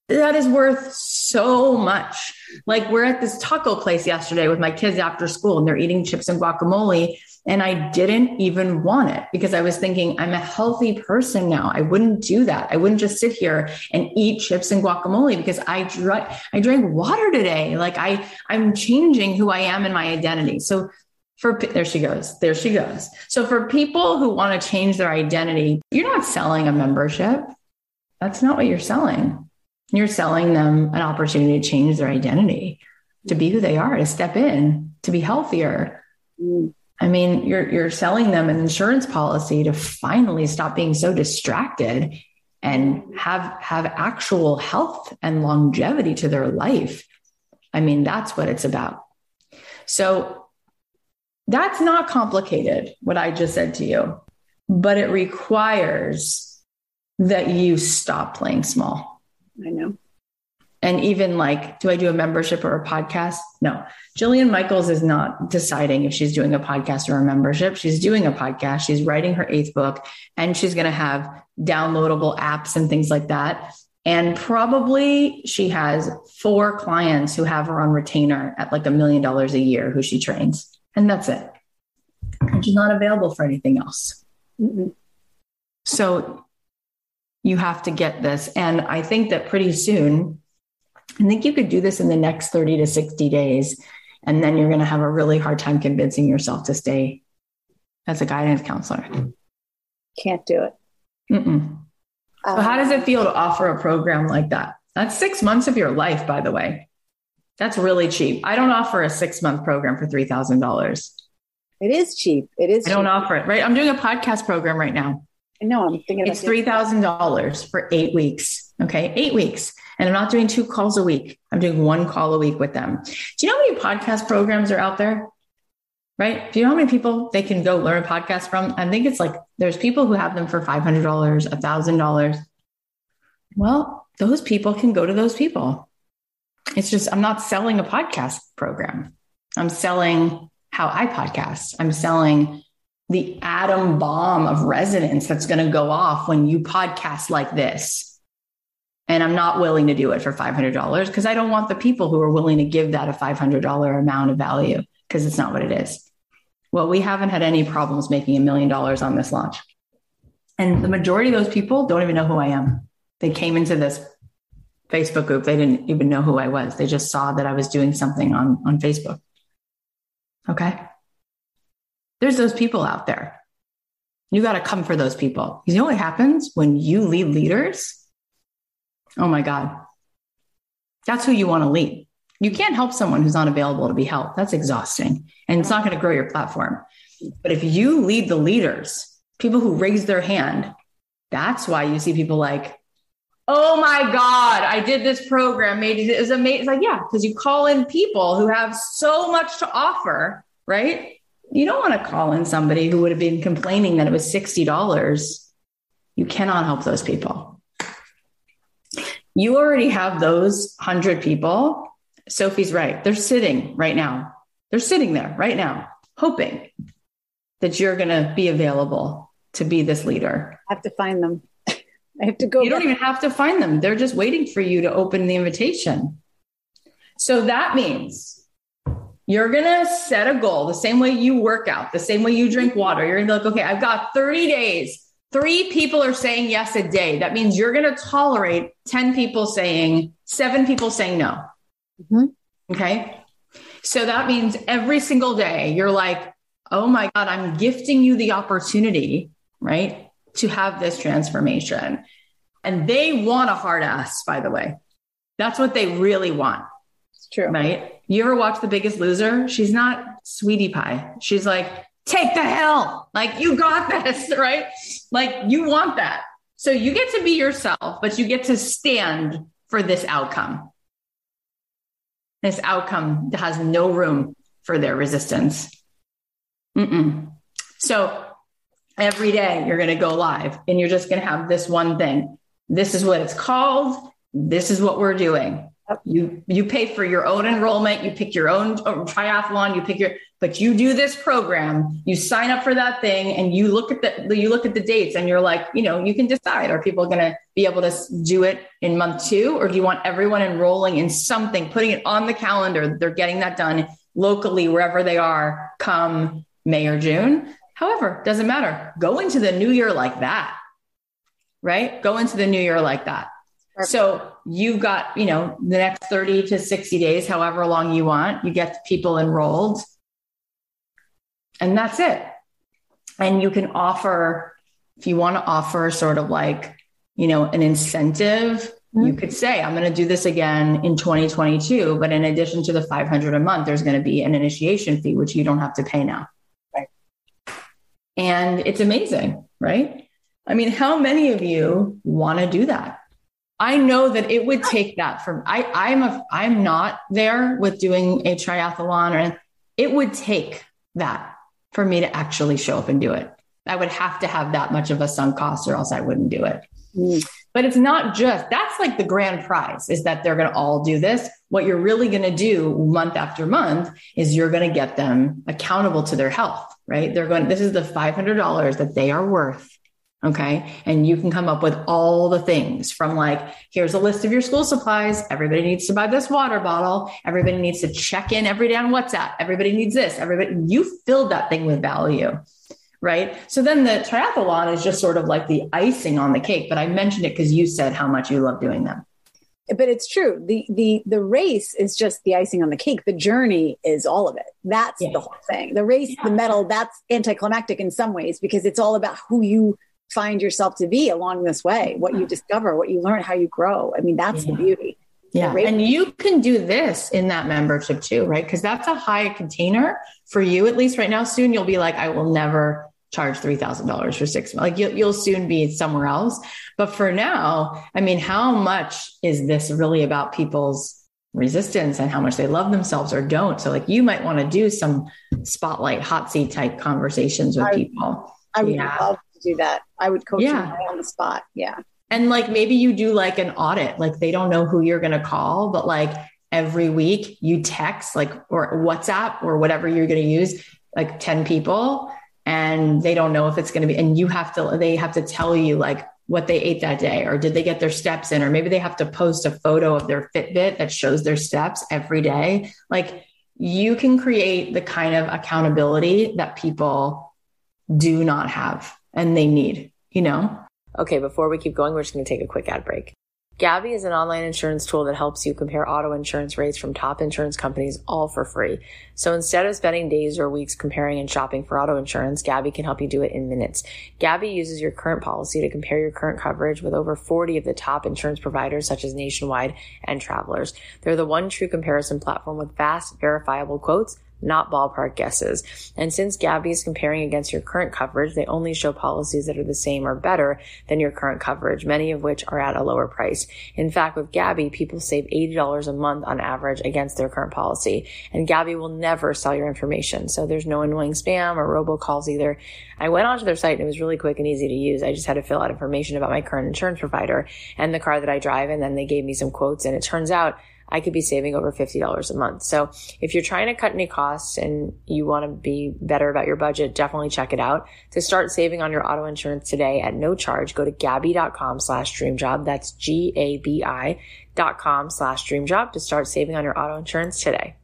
that is worth so much. Like we're at this taco place yesterday with my kids after school and they're eating chips and guacamole. And I didn't even want it because I was thinking, I'm a healthy person now. I wouldn't do that. I wouldn't just sit here and eat chips and guacamole because I drank, I drank water today. Like I, I'm changing who I am in my identity. So for, there she goes. There she goes. So for people who want to change their identity, you're not selling a membership. That's not what you're selling. You're selling them an opportunity to change their identity, to be who they are, to step in, to be healthier. Mm. I mean, you're you're selling them an insurance policy to finally stop being so distracted and have have actual health and longevity to their life. I mean, that's what it's about. So that's not complicated what I just said to you, but it requires that you stop playing small. I know and even like, do I do a membership or a podcast? No. Jillian Michaels is not deciding if she's doing a podcast or a membership. She's doing a podcast. She's writing her eighth book and she's going to have downloadable apps and things like that. And probably she has four clients who have her on retainer at like a million dollars a year who she trains. And that's it. And she's not available for anything else. Mm-hmm. So you have to get this. And I think that pretty soon, I think you could do this in the next 30 to 60 days. And then you're going to have a really hard time convincing yourself to stay as a guidance counselor. Can't do it. Um, so how does it feel to offer a program like that? That's six months of your life, by the way. That's really cheap. I don't offer a six month program for $3,000. It is cheap. It is. I don't offer it, right? I'm doing a podcast program right now. No. I'm thinking it's $3,000 for eight weeks. Okay. Eight weeks. And I'm not doing two calls a week. I'm doing one call a week with them. Do you know how many podcast programs are out there? Right? Do you know how many people they can go learn a podcast from? I think it's like there's people who have them for $500, $1,000. Well, those people can go to those people. It's just, I'm not selling a podcast program. I'm selling how I podcast. I'm selling the atom bomb of resonance that's going to go off when you podcast like this and I'm not willing to do it for $500 because I don't want the people who are willing to give that a $500 amount of value because it's not what it is. Well, we haven't had any problems making a million dollars on this launch. And the majority of those people don't even know who I am. They came into this Facebook group. They didn't even know who I was. They just saw that I was doing something on, on Facebook. Okay. There's those people out there. You got to come for those people. You know what happens when you lead leaders? Oh my God. That's who you want to lead. You can't help someone who's not available to be helped. That's exhausting. And it's not going to grow your platform. But if you lead the leaders, people who raise their hand, that's why you see people like, oh my God, I did this program, made it, was amazing. It's like, yeah, because you call in people who have so much to offer, right? You don't want to call in somebody who would have been complaining that it was $60. You cannot help those people you already have those 100 people. Sophie's right. They're sitting right now. They're sitting there right now, hoping that you're going to be available to be this leader. I have to find them. I have to go. You don't even have to find them. They're just waiting for you to open the invitation. So that means you're going to set a goal the same way you work out, the same way you drink water. You're going to be like, okay, I've got 30 days Three people are saying yes a day. That means you're going to tolerate 10 people saying, seven people saying no. Mm-hmm. Okay. So that means every single day you're like, oh my God, I'm gifting you the opportunity, right, to have this transformation. And they want a hard ass, by the way. That's what they really want. It's true. Right. You ever watch The Biggest Loser? She's not sweetie pie. She's like, take the hell. Like, you got this, right? Like, you want that. So you get to be yourself, but you get to stand for this outcome. This outcome has no room for their resistance. Mm-mm. So every day you're going to go live and you're just going to have this one thing. This is what it's called. This is what we're doing. You you pay for your own enrollment, you pick your own uh, triathlon, you pick your but you do this program, you sign up for that thing and you look at the you look at the dates and you're like, you know, you can decide are people going to be able to do it in month 2 or do you want everyone enrolling in something, putting it on the calendar, they're getting that done locally wherever they are come May or June. However, doesn't matter. Go into the new year like that. Right? Go into the new year like that. Perfect. So you've got, you know, the next 30 to 60 days, however long you want, you get people enrolled and that's it. And you can offer, if you want to offer sort of like, you know, an incentive, mm-hmm. you could say, I'm going to do this again in 2022. But in addition to the 500 a month, there's going to be an initiation fee, which you don't have to pay now. Right. And it's amazing, right? I mean, how many of you want to do that? I know that it would take that from I I'm a I'm not there with doing a triathlon or it would take that for me to actually show up and do it. I would have to have that much of a sunk cost or else I wouldn't do it. Mm. But it's not just that's like the grand prize is that they're going to all do this. What you're really going to do month after month is you're going to get them accountable to their health, right? They're going, this is the $500 that they are worth Okay. And you can come up with all the things from like, here's a list of your school supplies. Everybody needs to buy this water bottle. Everybody needs to check in every day on WhatsApp. Everybody needs this. Everybody, you filled that thing with value. Right. So then the triathlon is just sort of like the icing on the cake. But I mentioned it because you said how much you love doing them. But it's true. The the the race is just the icing on the cake. The journey is all of it. That's yeah. the whole thing. The race, yeah. the medal, that's anticlimactic in some ways because it's all about who you find yourself to be along this way, what you discover, what you learn, how you grow. I mean, that's yeah. the beauty. Yeah. And you can do this in that membership too, right? Because that's a high container for you, at least right now. Soon you'll be like, I will never charge $3,000 for six months. Like you'll, you'll soon be somewhere else. But for now, I mean, how much is this really about people's resistance and how much they love themselves or don't? So like you might want to do some spotlight hot seat type conversations with I, people. I would yeah. love do that. I would coach yeah. them on the spot. Yeah. And like maybe you do like an audit, like they don't know who you're going to call, but like every week you text like or WhatsApp or whatever you're going to use like 10 people and they don't know if it's going to be and you have to they have to tell you like what they ate that day or did they get their steps in or maybe they have to post a photo of their Fitbit that shows their steps every day. Like you can create the kind of accountability that people do not have and they need, you know? Okay, before we keep going, we're just going to take a quick ad break. Gabi is an online insurance tool that helps you compare auto insurance rates from top insurance companies all for free. So instead of spending days or weeks comparing and shopping for auto insurance, Gabi can help you do it in minutes. Gabi uses your current policy to compare your current coverage with over 40 of the top insurance providers such as Nationwide and Travelers. They're the one true comparison platform with fast, verifiable quotes not ballpark guesses. And since Gabi is comparing against your current coverage, they only show policies that are the same or better than your current coverage, many of which are at a lower price. In fact, with Gabi, people save $80 a month on average against their current policy. And Gabi will never sell your information. So there's no annoying spam or robocalls either. I went onto their site and it was really quick and easy to use. I just had to fill out information about my current insurance provider and the car that I drive. And then they gave me some quotes. And it turns out I could be saving over $50 a month. So if you're trying to cut any costs and you want to be better about your budget, definitely check it out. To start saving on your auto insurance today at no charge, go to gabi.com slash dreamjob. That's G-A-B-I dot com slash dreamjob to start saving on your auto insurance today.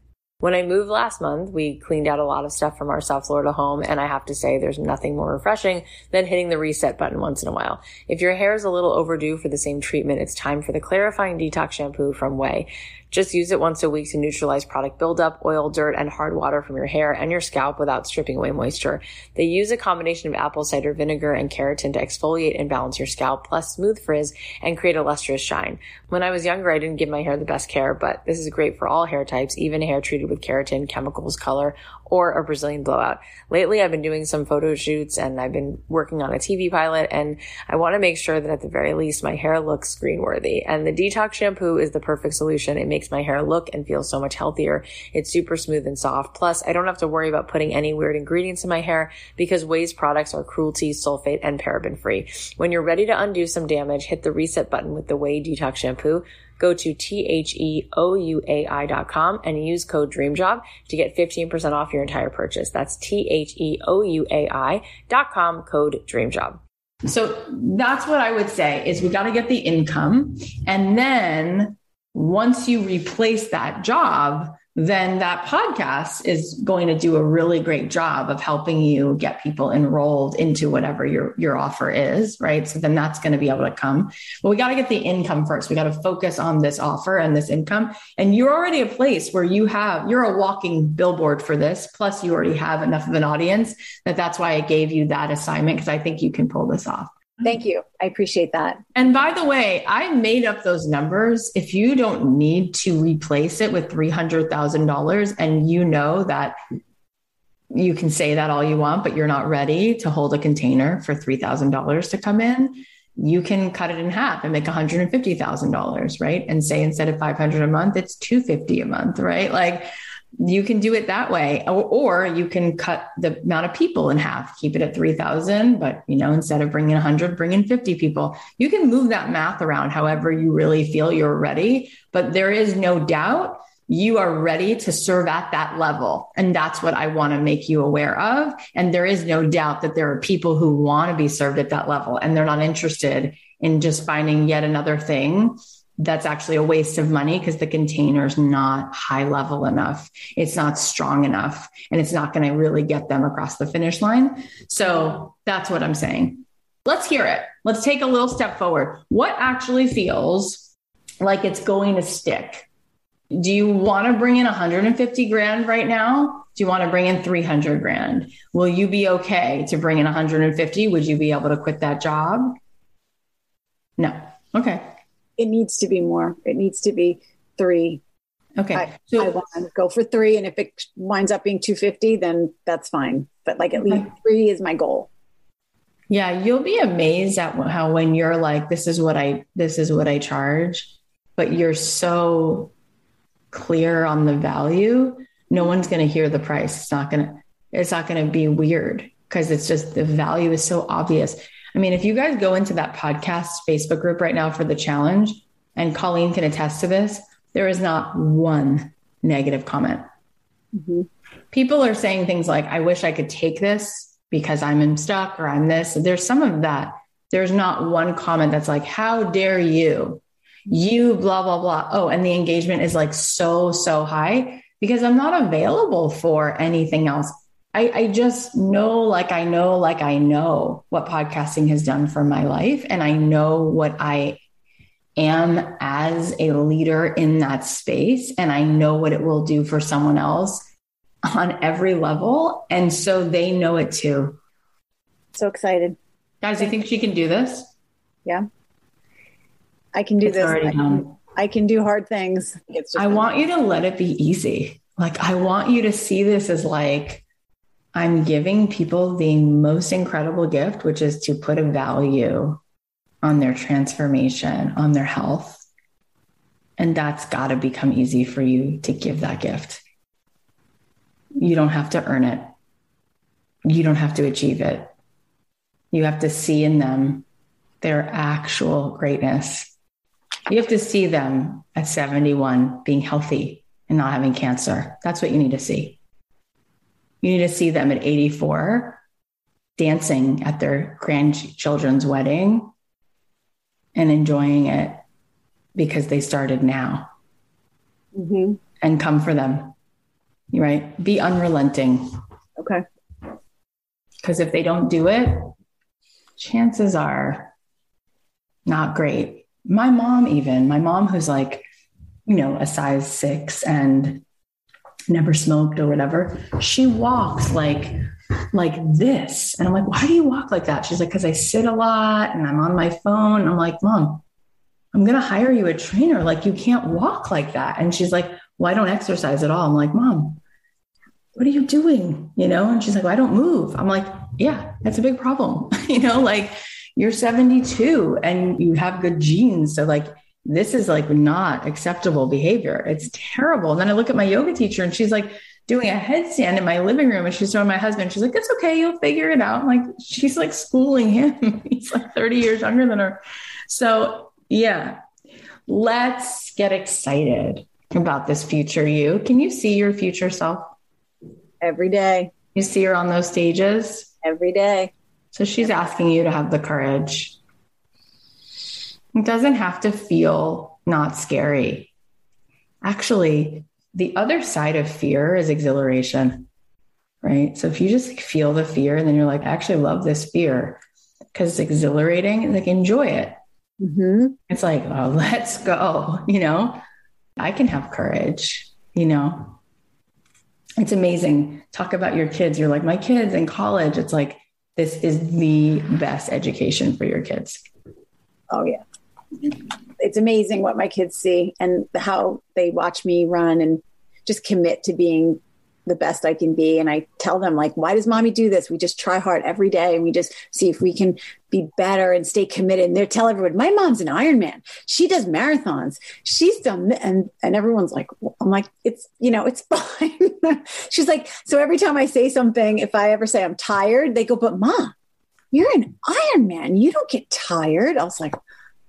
When I moved last month, we cleaned out a lot of stuff from our South Florida home, and I have to say there's nothing more refreshing than hitting the reset button once in a while. If your hair is a little overdue for the same treatment, it's time for the clarifying detox shampoo from Ouai. Just use it once a week to neutralize product buildup, oil, dirt, and hard water from your hair and your scalp without stripping away moisture. They use a combination of apple cider vinegar and keratin to exfoliate and balance your scalp, plus smooth frizz and create a lustrous shine. When I was younger, I didn't give my hair the best care, but this is great for all hair types, even hair treated with keratin, chemicals, color, or a Brazilian blowout. Lately, I've been doing some photo shoots and I've been working on a TV pilot and I want to make sure that at the very least my hair looks green worthy. And the detox shampoo is the perfect solution. It makes my hair look and feel so much healthier. It's super smooth and soft. Plus, I don't have to worry about putting any weird ingredients in my hair because Ouai's products are cruelty, sulfate, and paraben free. When you're ready to undo some damage, hit the reset button with the Ouai detox shampoo go to T-H-E-O-U-A-I.com and use code DREAMJOB to get 15% off your entire purchase. That's T-H-E-O-U-A-I dot com code DREAMJOB. So that's what I would say is we got to get the income. And then once you replace that job, then that podcast is going to do a really great job of helping you get people enrolled into whatever your your offer is, right? So then that's going to be able to come. But we got to get the income first. We got to focus on this offer and this income. And you're already a place where you have you're a walking billboard for this. Plus, you already have enough of an audience that that's why I gave you that assignment because I think you can pull this off. Thank you. I appreciate that. And by the way, I made up those numbers. If you don't need to replace it with $300,000 and you know that you can say that all you want, but you're not ready to hold a container for $3,000 to come in, you can cut it in half and make $150,000, right? And say instead of 500 a month, it's 250 a month, right? Like you can do it that way or, or, you can cut the amount of people in half keep it at 3000 but you know instead of bringing 100 bring in 50 people. You can move that math around however you really feel you're ready but there is no doubt you are ready to serve at that level and that's what i want to make you aware of. And there is no doubt that there are people who want to be served at that level and they're not interested in just finding yet another thing that's actually a waste of money because the container is not high level enough. It's not strong enough and it's not going to really get them across the finish line. So that's what I'm saying. Let's hear it. Let's take a little step forward. What actually feels like it's going to stick? Do you want to bring in 150 grand right now? Do you want to bring in 300 grand? Will you be okay to bring in 150? Would you be able to quit that job? No. Okay it needs to be more. It needs to be three. Okay. I, so I want to go for three. And if it winds up being 250, then that's fine. But like at least three is my goal. Yeah. You'll be amazed at how when you're like, this is what I, this is what I charge, but you're so clear on the value. No one's going to hear the price. It's not going to, it's not going to be weird because it's just the value is so obvious. I mean, if you guys go into that podcast Facebook group right now for the challenge, and Colleen can attest to this, there is not one negative comment. Mm-hmm. People are saying things like, I wish I could take this because I'm stuck or I'm this. There's some of that. There's not one comment that's like, How dare you? You, blah, blah, blah. Oh, and the engagement is like so, so high because I'm not available for anything else. I, I just know, like I know, like I know what podcasting has done for my life. And I know what I am as a leader in that space. And I know what it will do for someone else on every level. And so they know it too. So excited. Guys, you think she can do this? Yeah. I can do it's this. I, done. I can do hard things. I want you to let it be easy. Like, I want you to see this as like, I'm giving people the most incredible gift, which is to put a value on their transformation, on their health. And that's got to become easy for you to give that gift. You don't have to earn it, you don't have to achieve it. You have to see in them their actual greatness. You have to see them at 71 being healthy and not having cancer. That's what you need to see. You need to see them at 84 dancing at their grandchildren's wedding and enjoying it because they started now. Mm-hmm. And come for them, right? Be unrelenting. Okay. Because if they don't do it, chances are not great. My mom, even my mom, who's like, you know, a size six and never smoked or whatever, she walks like like this. And I'm like, why do you walk like that? She's like, because I sit a lot and I'm on my phone. I'm like, mom, I'm to hire you a trainer. Like, you can't walk like that. And she's like, well, I don't exercise at all. I'm like, mom, what are you doing? You know? And she's like, well, I don't move. I'm like, yeah, that's a big problem. you know, like you're 72 and you have good genes. So, like, this is like not acceptable behavior. It's terrible. And then I look at my yoga teacher and she's like doing a headstand in my living room and she's showing my husband, she's like, it's okay. You'll figure it out. I'm like, she's like schooling him. He's like 30 years younger than her. So yeah, let's get excited about this future you. Can you see your future self? Every day. You see her on those stages? Every day. So she's asking you to have the courage. It doesn't have to feel not scary. Actually, the other side of fear is exhilaration, right? So if you just like feel the fear and then you're like, I actually love this fear because it's exhilarating, like enjoy it. Mm-hmm. It's like, oh, let's go, you know? I can have courage, you know? It's amazing. Talk about your kids. You're like, my kids in college. It's like, this is the best education for your kids. Oh, yeah. It's amazing what my kids see and how they watch me run and just commit to being the best I can be. And I tell them, like, why does mommy do this? We just try hard every day and we just see if we can be better and stay committed. And they tell everyone, my mom's an Ironman. She does marathons. She's done, and and everyone's like, I'm like, it's you know, it's fine. She's like, so every time I say something, if I ever say I'm tired, they go, but mom, you're an Ironman. You don't get tired. I was like,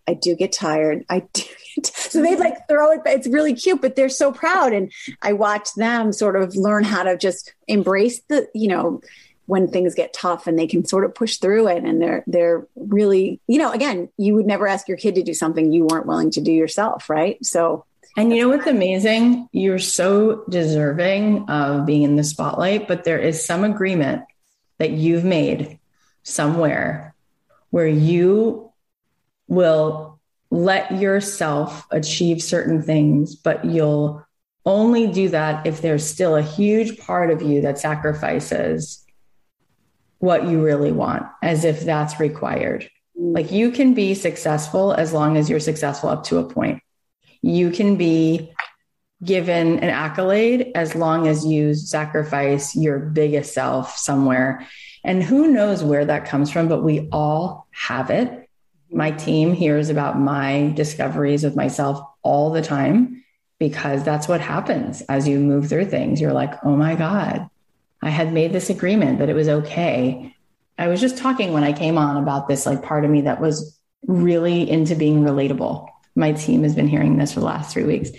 I do get tired. I do. so they like throw it. But it's really cute, but they're so proud. And I watch them sort of learn how to just embrace the, you know, when things get tough and they can sort of push through it. And they're, they're really, you know, again, you would never ask your kid to do something you weren't willing to do yourself. Right. So, and you know what's amazing? You're so deserving of being in the spotlight, but there is some agreement that you've made somewhere where you will let yourself achieve certain things, but you'll only do that if there's still a huge part of you that sacrifices what you really want, as if that's required. Mm. Like you can be successful as long as you're successful up to a point. You can be given an accolade as long as you sacrifice your biggest self somewhere. And who knows where that comes from, but we all have it my team hears about my discoveries with myself all the time because that's what happens as you move through things. You're like, oh my God, I had made this agreement that it was okay. I was just talking when I came on about this like part of me that was really into being relatable. My team has been hearing this for the last three weeks.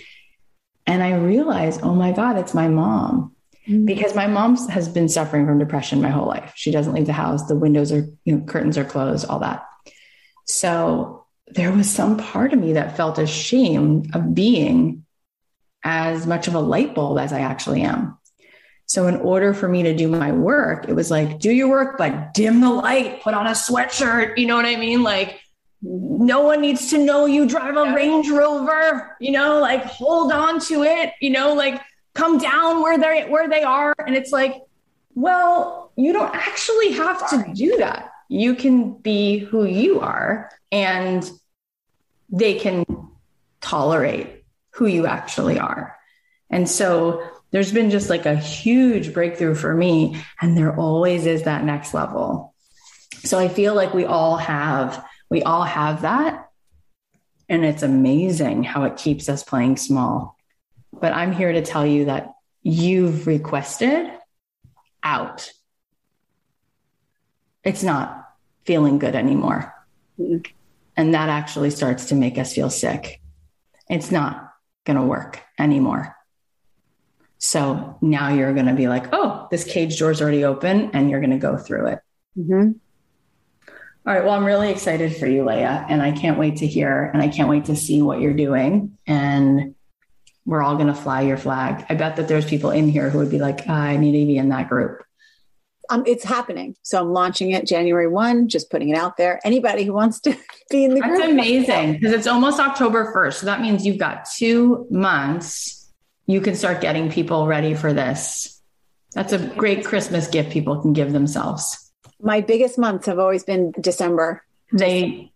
And I realized, oh my God, it's my mom. Mm-hmm. Because my mom has been suffering from depression my whole life. She doesn't leave the house. The windows are, you know, curtains are closed, all that. So there was some part of me that felt ashamed of being as much of a light bulb as I actually am. So, in order for me to do my work, it was like, do your work, but dim the light, put on a sweatshirt. You know what I mean? Like, no one needs to know you drive a Range Rover, you know, like hold on to it, you know, like come down where they where they are. And it's like, well, you don't actually have to do that you can be who you are and they can tolerate who you actually are. And so there's been just like a huge breakthrough for me. And there always is that next level. So I feel like we all have, we all have that. And it's amazing how it keeps us playing small. But I'm here to tell you that you've requested out. It's not feeling good anymore. Mm-hmm. And that actually starts to make us feel sick. It's not going to work anymore. So now you're going to be like, oh, this cage door's already open, and you're going to go through it. Mm-hmm. All right. Well, I'm really excited for you, Leah, and I can't wait to hear and I can't wait to see what you're doing. And we're all going to fly your flag. I bet that there's people in here who would be like, I need to be in that group um, it's happening. So I'm launching it January 1, just putting it out there. Anybody who wants to be in the That's group. amazing because it's almost October 1st. So that means you've got two months. You can start getting people ready for this. That's a great Christmas gift people can give themselves. My biggest months have always been December. They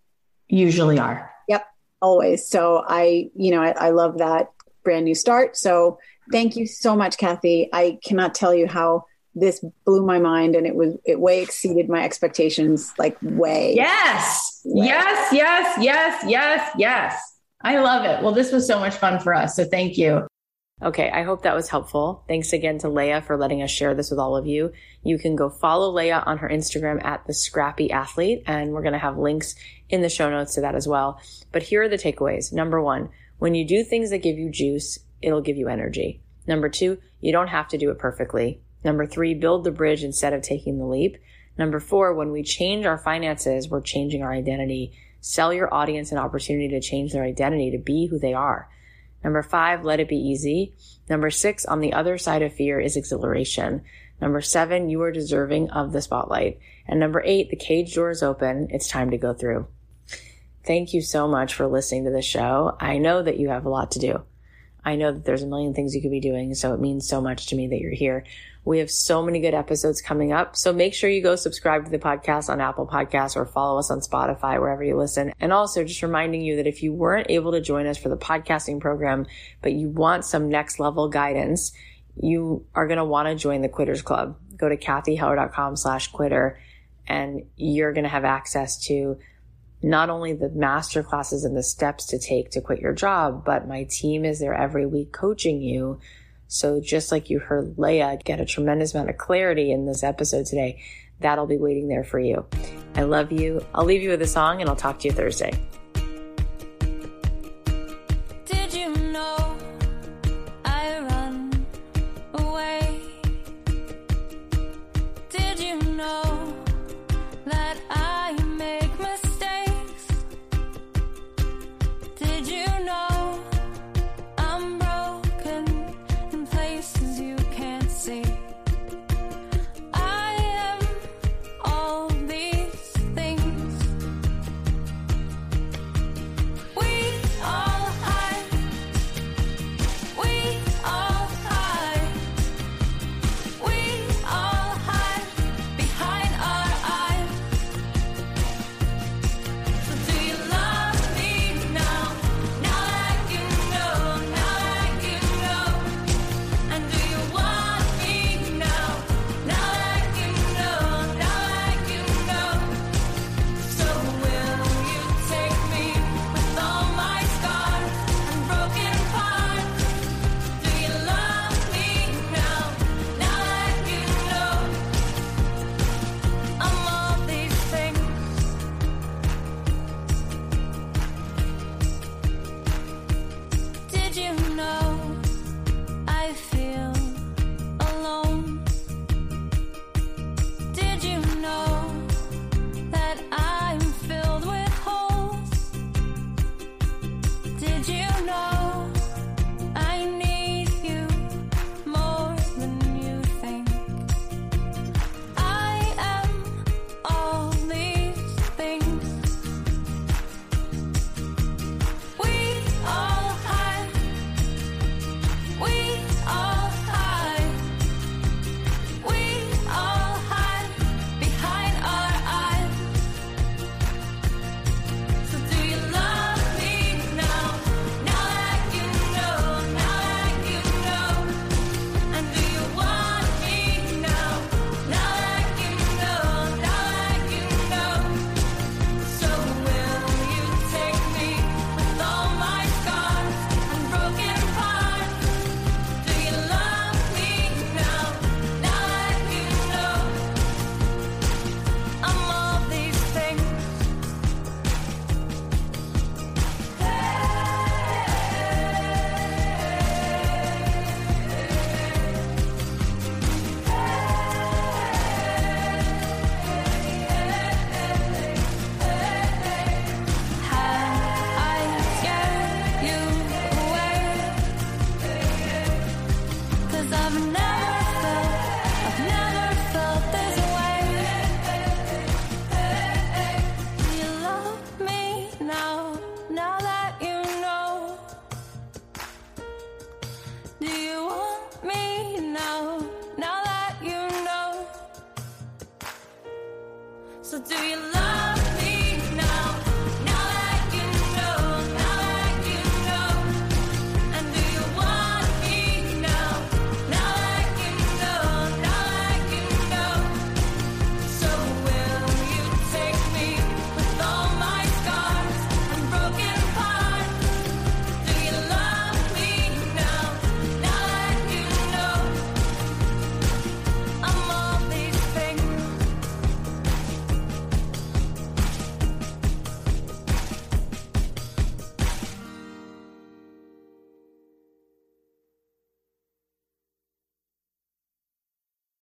usually are. Yep, always. So I, you know, I, I love that brand new start. So thank you so much, Cathy. I cannot tell you how this blew my mind and it was it way exceeded my expectations like way yes way. yes yes yes yes yes i love it well this was so much fun for us so thank you Okay, I hope that was helpful. Thanks again to Leah for letting us share this with all of you. You can go follow Leah on her Instagram at the Scrappy Athlete, and we're going to have links in the show notes to that as well. But here are the takeaways. Number one, when you do things that give you juice, it'll give you energy. Number two, you don't have to do it perfectly. Number three, build the bridge instead of taking the leap. Number four, when we change our finances, we're changing our identity. Sell your audience an opportunity to change their identity to be who they are. Number five, let it be easy. Number six, on the other side of fear is exhilaration. Number seven, you are deserving of the spotlight. And number eight, the cage door is open. It's time to go through. Thank you so much for listening to the show. I know that you have a lot to do. I know that there's a million things you could be doing. So it means so much to me that you're here. We have so many good episodes coming up. So make sure you go subscribe to the podcast on Apple Podcasts or follow us on Spotify, wherever you listen. And also just reminding you that if you weren't able to join us for the podcasting program, but you want some next level guidance, you are going to want to join the Quitters Club. Go to cathyheller.com slash quitter and you're going to have access to not only the master classes and the steps to take to quit your job, but my team is there every week coaching you so just like you heard Leah get a tremendous amount of clarity in this episode today, that'll be waiting there for you. I love you. I'll leave you with a song and I'll talk to you Thursday.